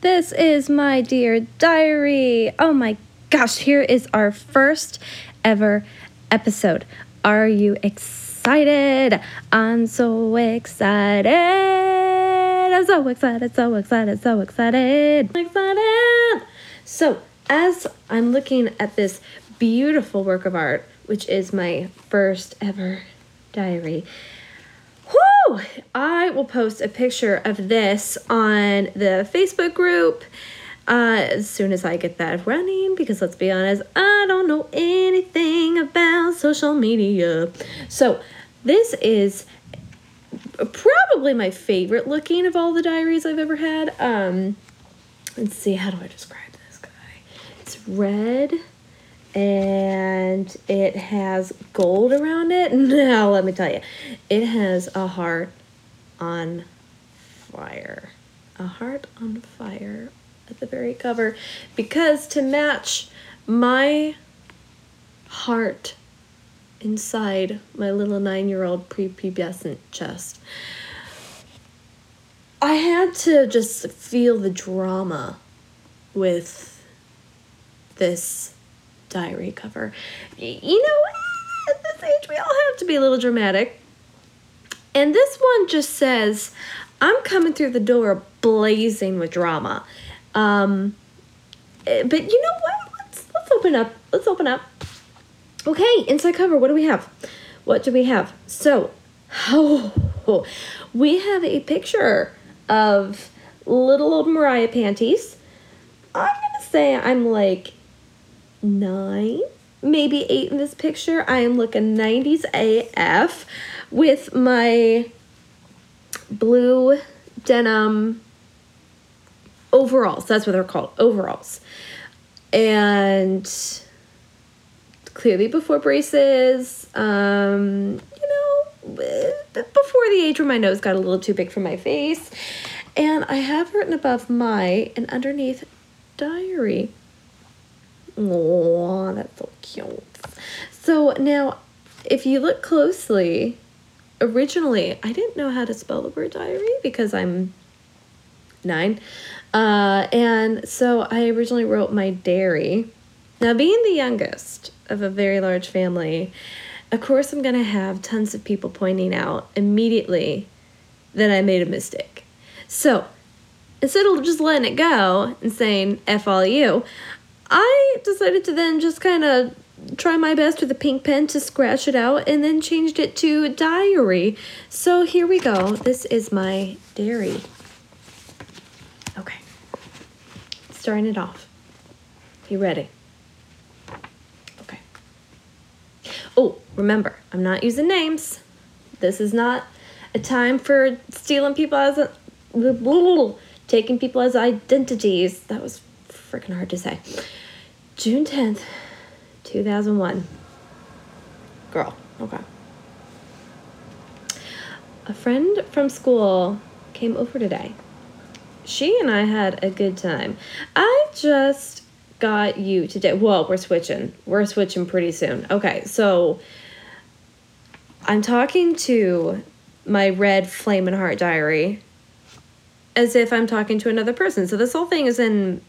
This is my dear diary. Oh my gosh, here is our first ever episode. Are you excited? I'm so excited. I'm so excited, so excited, so excited. Excited. So, as I'm looking at this beautiful work of art, which is my first ever diary, I will post a picture of this on the Facebook group uh, as soon as I get that running because let's be honest, I don't know anything about social media. So, this is probably my favorite looking of all the diaries I've ever had. Um, let's see, how do I describe this guy? It's red and it has gold around it. Now, let me tell you, it has a heart on fire. A heart on fire at the very cover because to match my heart inside my little nine year old prepubescent chest, I had to just feel the drama with this diary cover. You know, what? at this age, we all have to be a little dramatic. And this one just says, I'm coming through the door blazing with drama. Um, eh, but you know what? Let's let's open up. Let's open up. Okay, inside cover. What do we have? What do we have? So, oh, we have a picture of little old Mariah panties. I'm gonna say I'm like nine, maybe eight in this picture. I am looking 90s AF with my blue denim overalls. That's what they're called overalls. And clearly before braces, um, you know, before the age where my nose got a little too big for my face. And I have written above my and underneath diary. Oh, that's so cute. So now, if you look closely, originally I didn't know how to spell the word diary because I'm nine. Uh, and so I originally wrote my dairy. Now, being the youngest of a very large family, of course, I'm going to have tons of people pointing out immediately that I made a mistake. So instead of just letting it go and saying F all you, I decided to then just kind of try my best with a pink pen to scratch it out and then changed it to diary. So here we go. This is my diary. Okay. Starting it off. You ready? Okay. Oh, remember, I'm not using names. This is not a time for stealing people as a taking people as identities. That was freaking hard to say. June 10th, 2001. Girl, okay. A friend from school came over today. She and I had a good time. I just got you today. Well, we're switching. We're switching pretty soon. Okay, so I'm talking to my red flame and heart diary as if I'm talking to another person. So this whole thing is in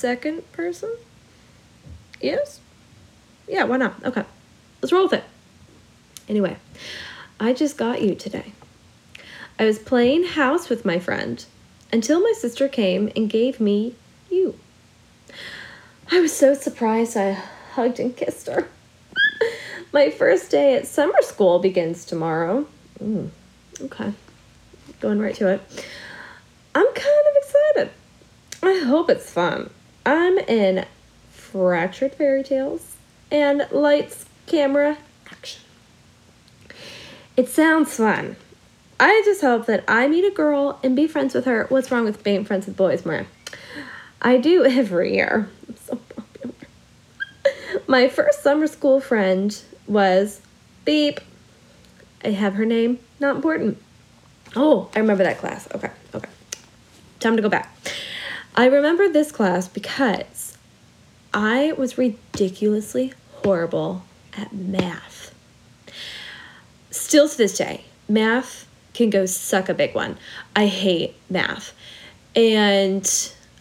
second person? Yes? Yeah, why not? Okay. Let's roll with it. Anyway, I just got you today. I was playing house with my friend until my sister came and gave me you. I was so surprised I hugged and kissed her. my first day at summer school begins tomorrow. Mm, okay. Going right to it. I'm kind of excited. I hope it's fun. I'm in Fractured Fairy Tales and Lights, Camera, Action. It sounds fun. I just hope that I meet a girl and be friends with her. What's wrong with being friends with boys, Maria? I do every year. I'm so popular. My first summer school friend was Beep. I have her name. Not important. Oh, I remember that class. Okay, okay. Time to go back. I remember this class because I was ridiculously horrible at math. Still to this day, math can go suck a big one. I hate math. And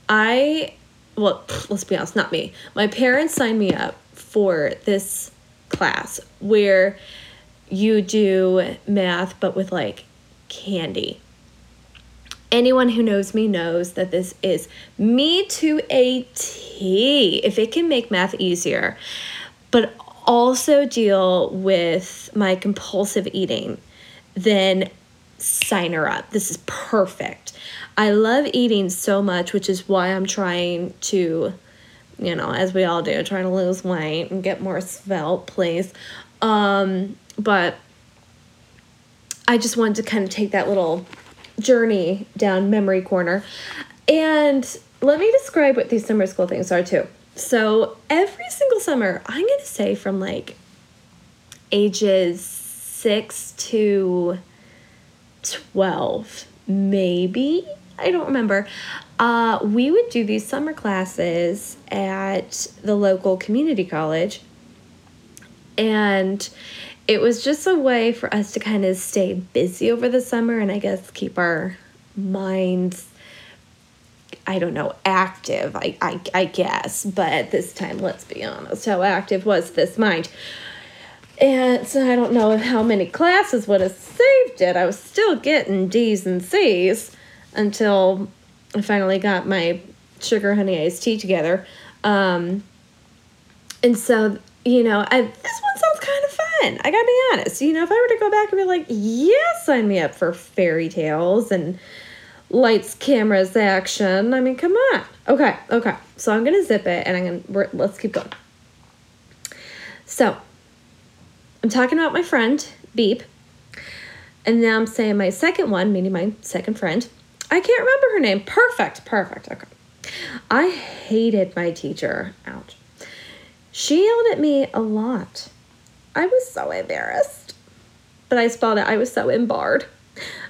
I, well, let's be honest, not me. My parents signed me up for this class where you do math but with like candy. Anyone who knows me knows that this is me to a T. If it can make math easier, but also deal with my compulsive eating, then sign her up. This is perfect. I love eating so much, which is why I'm trying to, you know, as we all do, trying to lose weight and get more svelte, please. Um, but I just wanted to kind of take that little journey down memory corner. And let me describe what these summer school things are too. So every single summer, I'm going to say from like ages six to 12, maybe. I don't remember. Uh, we would do these summer classes at the local community college. And it was just a way for us to kind of stay busy over the summer and I guess keep our minds I don't know, active, I, I, I guess. But at this time, let's be honest, how active was this mind? And so I don't know how many classes would have saved it. I was still getting D's and C's until I finally got my sugar honey iced tea together. Um, and so, you know, I, this one sounds fun. I gotta be honest. You know, if I were to go back and be like, yeah, sign me up for fairy tales and lights, cameras, action. I mean, come on. Okay, okay. So I'm gonna zip it and I'm gonna let's keep going. So I'm talking about my friend Beep, and now I'm saying my second one, meaning my second friend. I can't remember her name. Perfect, perfect. Okay. I hated my teacher. Ouch. She yelled at me a lot. I was so embarrassed. But I spelled it, I was so embarred.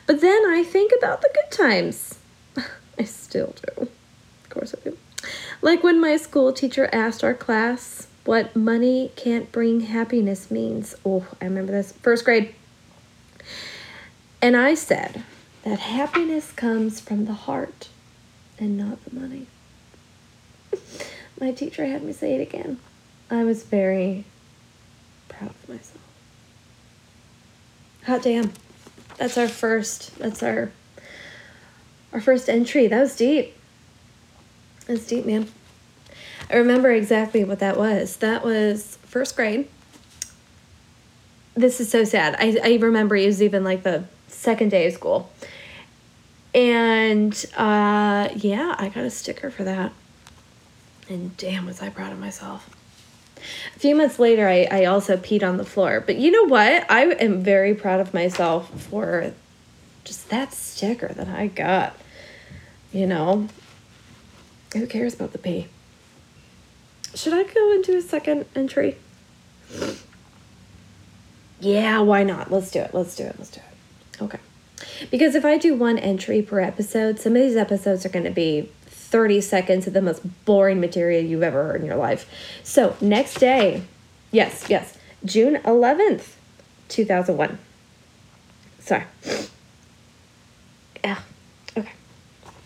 But then I think about the good times. I still do. Of course I do. Like when my school teacher asked our class what money can't bring happiness means. Oh, I remember this. First grade. And I said that happiness comes from the heart and not the money. my teacher had me say it again. I was very proud of myself. Hot damn. That's our first that's our our first entry. That was deep. That's deep man. I remember exactly what that was. That was first grade. This is so sad. I, I remember it was even like the second day of school. And uh, yeah i got a sticker for that. And damn was i proud of myself a few months later, I, I also peed on the floor. But you know what? I am very proud of myself for just that sticker that I got. You know, who cares about the pee? Should I go into a second entry? Yeah, why not? Let's do it. Let's do it. Let's do it. Okay. Because if I do one entry per episode, some of these episodes are going to be 30 seconds of the most boring material you've ever heard in your life. So, next day, yes, yes, June 11th, 2001. Sorry. Yeah, okay.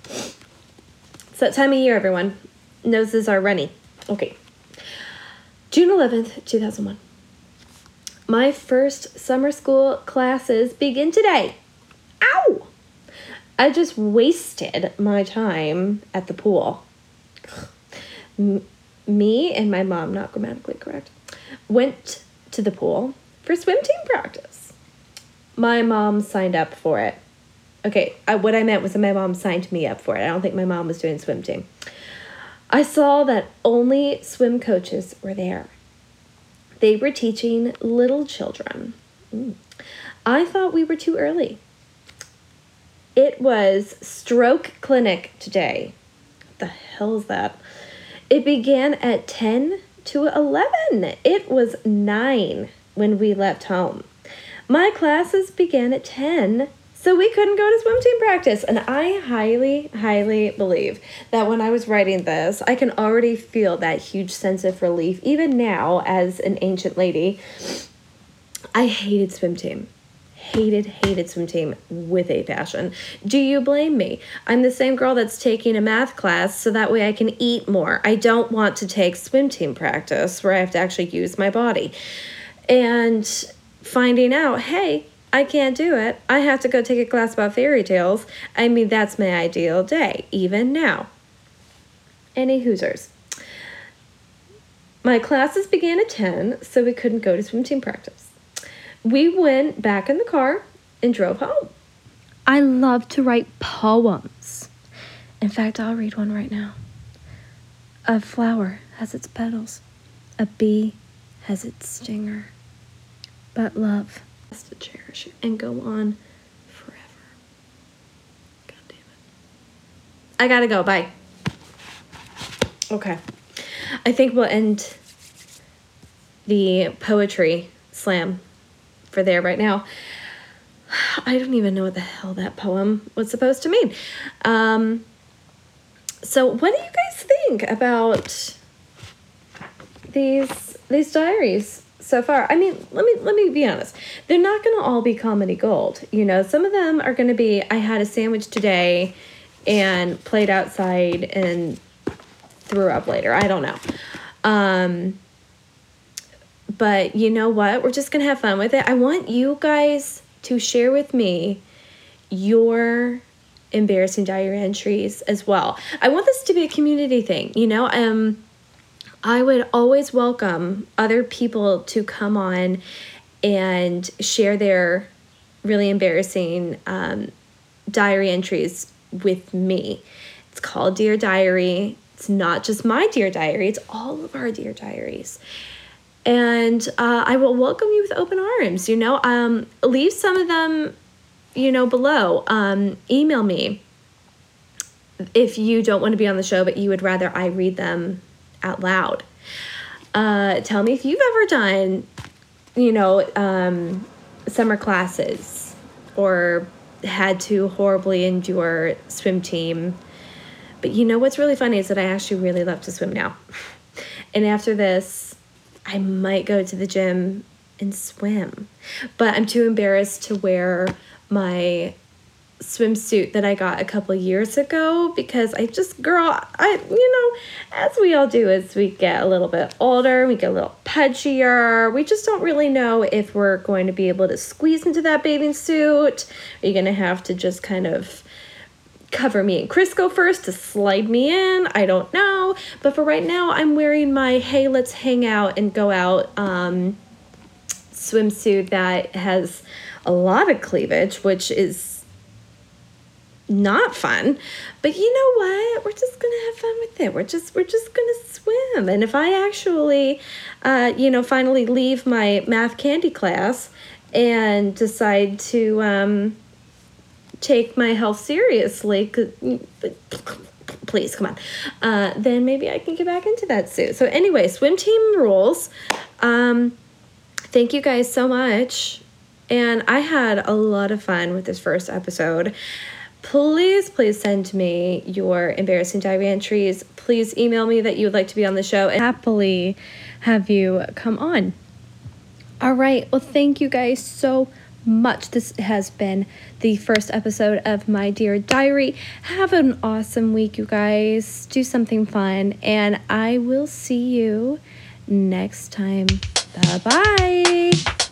It's that time of year, everyone. Noses are runny. Okay. June 11th, 2001. My first summer school classes begin today. I just wasted my time at the pool. Me and my mom, not grammatically correct, went to the pool for swim team practice. My mom signed up for it. Okay, I, what I meant was that my mom signed me up for it. I don't think my mom was doing swim team. I saw that only swim coaches were there. They were teaching little children. Mm. I thought we were too early. It was stroke clinic today. What the hell is that? It began at 10 to 11. It was 9 when we left home. My classes began at 10, so we couldn't go to swim team practice. And I highly, highly believe that when I was writing this, I can already feel that huge sense of relief, even now as an ancient lady. I hated swim team hated, hated swim team with a passion. Do you blame me? I'm the same girl that's taking a math class so that way I can eat more. I don't want to take swim team practice where I have to actually use my body. And finding out, hey, I can't do it. I have to go take a class about fairy tales. I mean, that's my ideal day, even now. Any Hoosers. My classes began at 10, so we couldn't go to swim team practice. We went back in the car and drove home. I love to write poems. In fact, I'll read one right now. A flower has its petals, a bee has its stinger, but love has to cherish it and go on forever. God damn it. I gotta go. Bye. Okay. I think we'll end the poetry slam for there right now. I don't even know what the hell that poem was supposed to mean. Um, so, what do you guys think about these these diaries so far? I mean, let me let me be honest. They're not going to all be comedy gold. You know, some of them are going to be. I had a sandwich today, and played outside and threw up later. I don't know. Um, but you know what? We're just going to have fun with it. I want you guys to share with me your embarrassing diary entries as well. I want this to be a community thing, you know? Um I would always welcome other people to come on and share their really embarrassing um, diary entries with me. It's called Dear Diary. It's not just my Dear Diary, it's all of our Dear Diaries. And uh, I will welcome you with open arms. You know, um, leave some of them, you know, below. Um, email me if you don't want to be on the show, but you would rather I read them out loud. Uh, tell me if you've ever done, you know, um, summer classes or had to horribly endure swim team but you know what's really funny is that I actually really love to swim now. And after this, I might go to the gym and swim. But I'm too embarrassed to wear my swimsuit that I got a couple years ago because I just, girl, I, you know, as we all do as we get a little bit older, we get a little pudgier. We just don't really know if we're going to be able to squeeze into that bathing suit. Are you going to have to just kind of cover me in Crisco first to slide me in. I don't know. But for right now, I'm wearing my hey, let's hang out and go out um, swimsuit that has a lot of cleavage, which is not fun. But you know what? We're just gonna have fun with it. We're just we're just gonna swim. And if I actually, uh, you know, finally leave my math candy class and decide to um, take my health seriously, please come on, uh, then maybe I can get back into that suit. So anyway, swim team rules. Um, thank you guys so much. And I had a lot of fun with this first episode. Please, please send me your embarrassing diary entries. Please email me that you would like to be on the show and happily have you come on. All right. Well, thank you guys so much. This has been the first episode of My Dear Diary. Have an awesome week, you guys. Do something fun, and I will see you next time. Bye bye.